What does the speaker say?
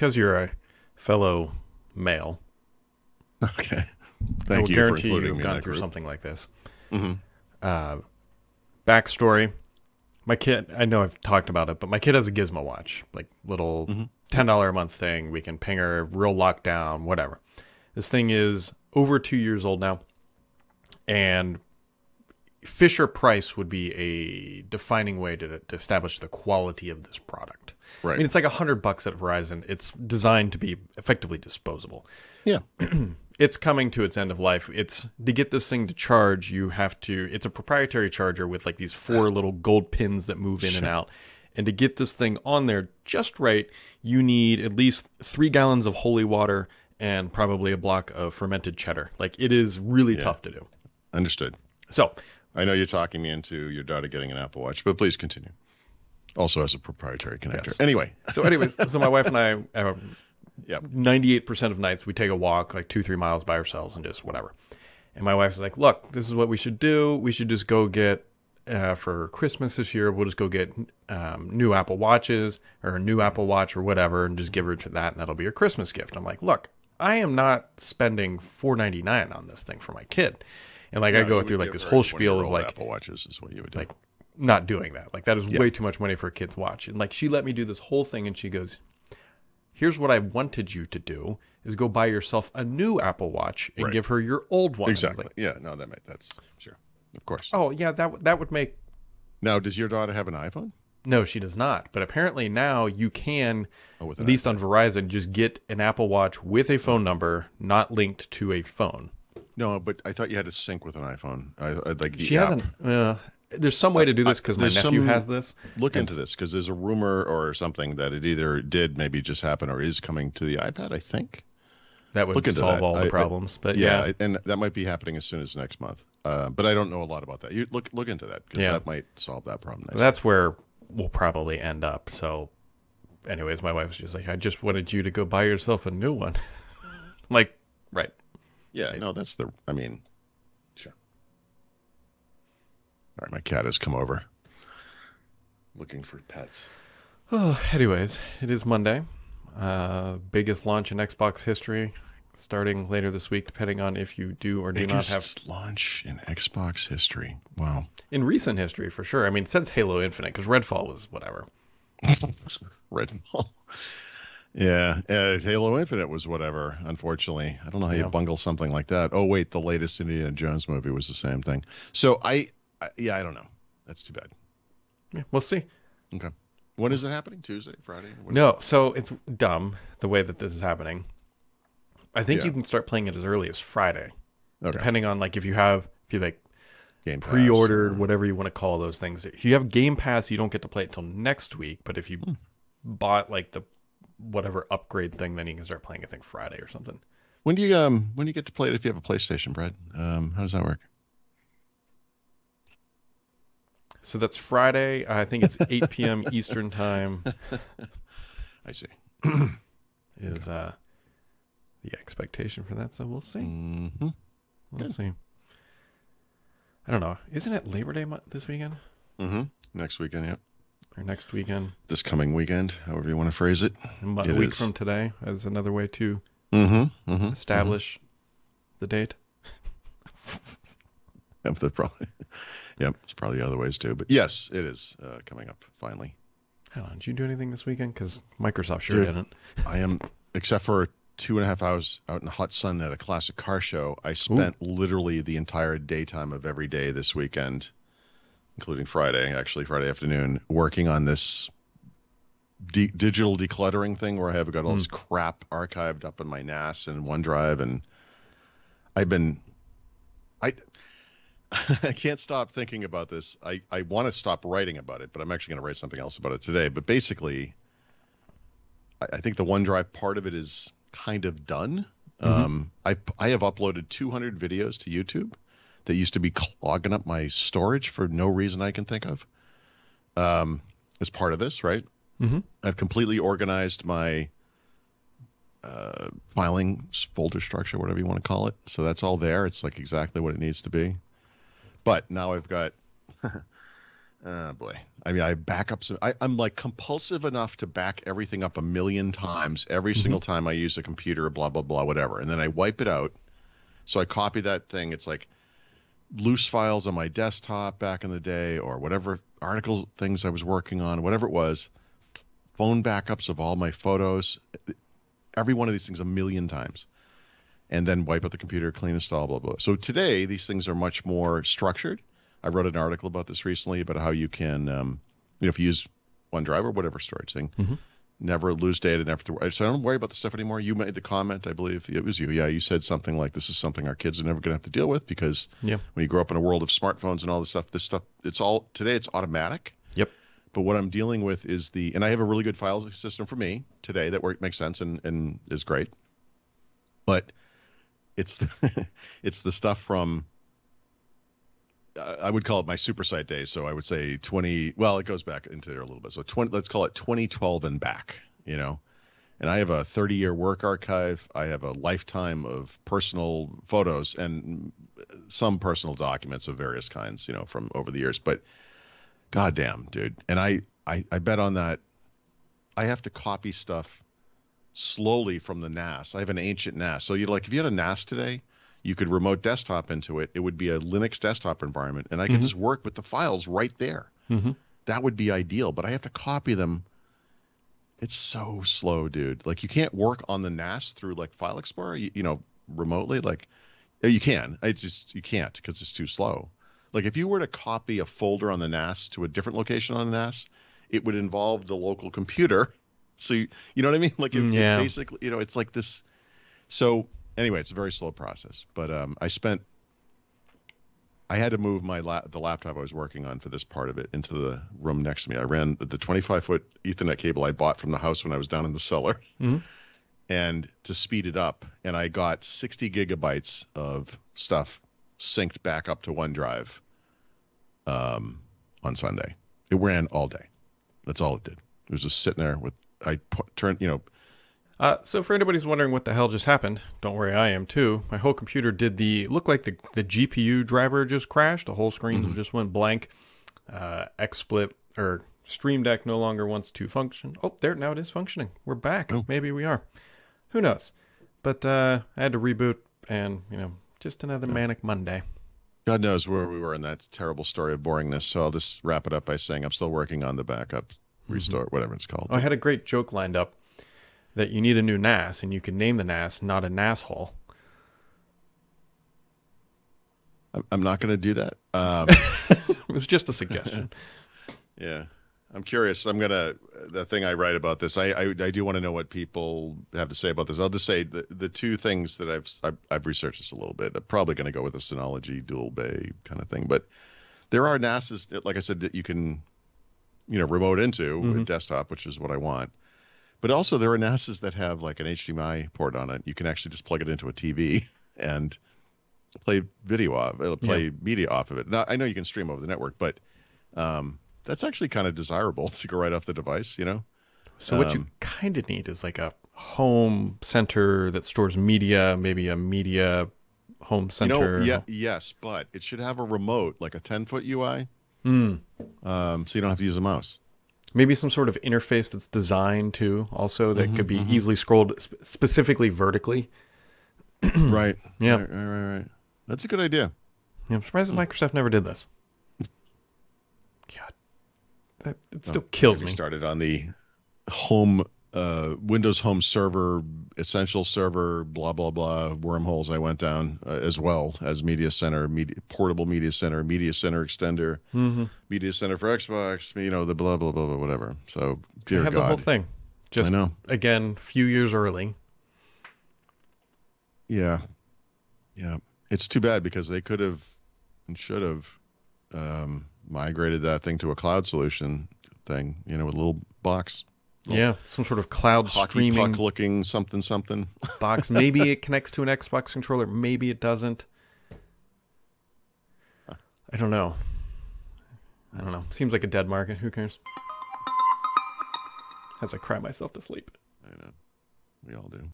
because you're a fellow male, Okay. I Thank will you for guarantee including you've gone through group. something like this. Mhm. Uh, backstory: My kid. I know I've talked about it, but my kid has a Gizmo watch, like little Mm-hmm. ten dollar a month thing. We can ping her, real lockdown, whatever. This thing is over two years old now, and Fisher Price would be a defining way to, to establish the quality of this product. Right. I mean, it's like a hundred bucks at Verizon. It's designed to be effectively disposable. Yeah. It's coming to its end of life. It's to get this thing to charge, you have to. It's a proprietary charger with like these four little gold pins that move in and out. And to get this thing on there just right, you need at least three gallons of holy water and probably a block of fermented cheddar. Like it is really tough to do. Understood. So I know you're talking me into your daughter getting an Apple Watch, but please continue. Also has a proprietary connector. Yes. Anyway. So, anyways, so my wife and I, uh, Yep. 98% of nights, we take a walk like two, three miles by ourselves and just whatever. And my wife's like, look, this is what we should do. We should just go get, uh, for Christmas this year, we'll just go get um, new Apple Watches or a new Apple Watch or whatever and just give her to that and that'll be her Christmas gift. I'm like, look, I am not spending $4.99 on this thing for my kid. And like I go through like this whole spiel of like, Apple Watches is what you would do. like not doing that. Like that is way too much money for a kid's watch. And like she let me do this whole thing and she goes, Here's what I wanted you to do is go buy yourself a new Apple Watch and Right. give her your old one. Exactly. like, yeah. No, that might, that's sure. Of course. oh yeah, that would- that would make Now, does your daughter have an iPhone? no, she does not. But apparently now you can, Oh, at least on Verizon, just get an Apple Watch with a phone number not linked to a phone. No, but I thought you had to sync with an iPhone. I, I like the She app. hasn't. Uh, there's some way to do this because my nephew some- has this. Look into this because there's a rumor or something that it either did maybe just happen or is coming to the iPad. I think. That would solve that. all the I- problems. but Yeah, yeah, and that might be happening as soon as next month. Uh, but I don't know a lot about that. You look look into that because Yeah. that might solve that problem. nicely. that's where we'll probably end up. So, anyways, my wife was just like, I just wanted you to go buy yourself a new one. like, right. Yeah, no, that's the. I mean, sure. All right, my cat has come over, looking for pets. Oh, anyways, it is Monday. Uh, biggest launch in Xbox history, starting later this week, depending on if you do or do not have Biggest launch in Xbox history. Wow. in recent history for sure. I mean, since Halo Infinite, because Redfall was whatever. Redfall. Yeah, uh, Halo Infinite was whatever. Unfortunately, I don't know how you Yeah. bungle something like that. Oh wait, the latest Indiana Jones movie was the same thing. So I, I yeah, I don't know. That's too bad. Yeah, we'll see. Okay, when is it happening? Tuesday, Friday? No, so it's dumb the way that this is happening. I think Yeah. you can start playing it as early as Friday, Okay. depending on like if you have if you like Game Pass pre-ordered, or- whatever you want to call those things. If you have Game Pass, you don't get to play it till next week. But if you Hmm. bought like the whatever upgrade thing, then you can start playing. I think Friday or something. When do you um when do you get to play it if you have a PlayStation, Brad? Um, how does that work? So that's Friday. I think it's 8 p.m. Eastern time. I see. Is uh the expectation for that? So we'll see. hmm We'll see. I don't know. Isn't it Labor Day this weekend hmm Next weekend, yeah. Or next weekend? This coming weekend, however you want to phrase it. A week is. from today as another way to Mm-hmm. mm-hmm. establish the date. Yep, that probably. Yep, it's probably other ways too. But yes, it is uh, coming up finally. Hold on, did you do anything this weekend? Because Microsoft sure Dude. didn't. I am, except for two and a half hours out in the hot sun at a classic car show. I spent literally the entire daytime of every day this weekend, including Friday, actually Friday afternoon, working on this de- digital decluttering thing where I have got all this crap archived up in my NAS and OneDrive, and I've been, I. I can't stop thinking about this. I, I want to stop writing about it, but I'm actually going to write something else about it today. But basically, I, I think the OneDrive part of it is kind of done. Um, I I have uploaded 200 videos to YouTube that used to be clogging up my storage for no reason I can think of. Um, as part of this, right? Mhm. I've completely organized my uh, filing folder structure, whatever you want to call it. So that's all there. It's like exactly what it needs to be. But now I've got Oh boy. I mean, I back up some. I, I'm like compulsive enough to back everything up a million times every Mm-hmm. single time I use a computer, blah blah blah, whatever, and then I wipe it out. So I copy that thing. It's like loose files on my desktop back in the day, or whatever article things I was working on, whatever it was. Phone backups of all my photos, every one of these things a million times, and then wipe out the computer, clean, install, blah blah. So today these things are much more structured. I wrote an article about this recently about how you can, um, you know, if you use OneDrive or whatever storage thing, Mhm. Never lose data, never to worry. So I don't worry about the stuff anymore. You made the comment, I believe it was you. Yeah, you said something like, "This is something our kids are never going to have to deal with because Yeah. when you grow up in a world of smartphones and all this stuff, this stuff, it's all today. It's automatic. Yep. But what I'm dealing with is the, and I have a really good file system for me today that work makes sense and and is great. But it's the, it's the stuff from I would call it my super site days. So I would say 20. Well, it goes back into there a little bit. So 20. Let's call it 2012 and back. You know, and I have a 30 year work archive. I have a lifetime of personal photos and some personal documents of various kinds. You know, from over the years. But goddamn, dude. And I I, I bet on that. I have to copy stuff slowly from the NAS. I have an ancient NAS. So you like if you had a NAS today, you could remote desktop into it. It would be a Linux desktop environment, and I could Mhm. just work with the files right there. Mm-hmm. That would be ideal, but I have to copy them. It's so slow, dude. Like you can't work on the NAS through like File Explorer, you, you know, remotely. Like you can. It's just you can't because it's too slow. Like if you were to copy a folder on the NAS to a different location on the NAS, it would involve the local computer. So you, you know what I mean? Like it, it basically, you know, it's like this. So anyway, it's a very slow process. But um, I spent. I had to move my la- the laptop I was working on for this part of it into the room next to me. I ran the 25 foot Ethernet cable I bought from the house when I was down in the cellar, Mhm. and to speed it up, and I got 60 gigabytes of stuff synced back up to OneDrive um, on Sunday. It ran all day. That's all it did. It was just sitting there with I pu- turned, you know, Uh, so for anybody who's wondering what the hell just happened, don't worry, I am too. My whole computer did the look like the the GPU driver just crashed. The whole screen Mm-hmm. just went blank. Uh, XSplit or Stream Deck no longer wants to function. Oh, there now it is functioning. We're back. Oh. Maybe we are. Who knows? But uh, I had to reboot, and you know, just another manic Monday. God knows where we were in that terrible story of boringness. So I'll just wrap it up by saying I'm still working on the backup, restore, whatever it's called. Oh, I had a great joke lined up that you need a new NAS, and you can name the NAS not a NAS hole. I'm- not going to do that. Um, It was just a suggestion. yeah, I'm curious. I'm gonna the thing I write about this. I I, I do want to know what people have to say about this. I'll just say the the two things that I've I've, I've researched this a little bit. I'm probably going to go with a Synology dual bay kind of thing, but there are NASs, that, like I said, that you can you know remote into with desktop, which is what I want. But also there are NASs that have like an HDMI port on it. You can actually just plug it into a TV and play video off, uh, play media off of it. Now I know you can stream over the network, but um, that's actually kind of desirable to go right off the device. You know, So what you Um, kind of need is like a home center that stores media, maybe a media home center. you know, yeah, yes, but it should have a remote, like a ten foot UI, Hmm. um, so you don't have to use a mouse. Maybe some sort of interface that's designed to also that could be Mm-hmm, easily scrolled sp- specifically vertically. right. Yeah. Right, right, right, right. That's a good idea. Yeah, I'm surprised that Microsoft never did this. God, that it still kills me. started on the home uh, Windows Home Server, Essential Server, blah blah blah wormholes. I went down uh, as well as Media Center, media, portable Media Center, Media Center extender, Mm-hmm. Media Center for Xbox. You know the blah blah blah blah whatever. So dear I had God, the whole thing. Just I know. again, few years early. Yeah, yeah. It's too bad because they could have and should have um, migrated that thing to a cloud solution thing. You know, with a little box, Yeah, some sort of cloud streaming looking something something. box. Maybe it connects to an Xbox controller. Maybe it doesn't. I don't know. I don't know. Seems like a dead market. Who cares? As I cry myself to sleep. I know. We all do.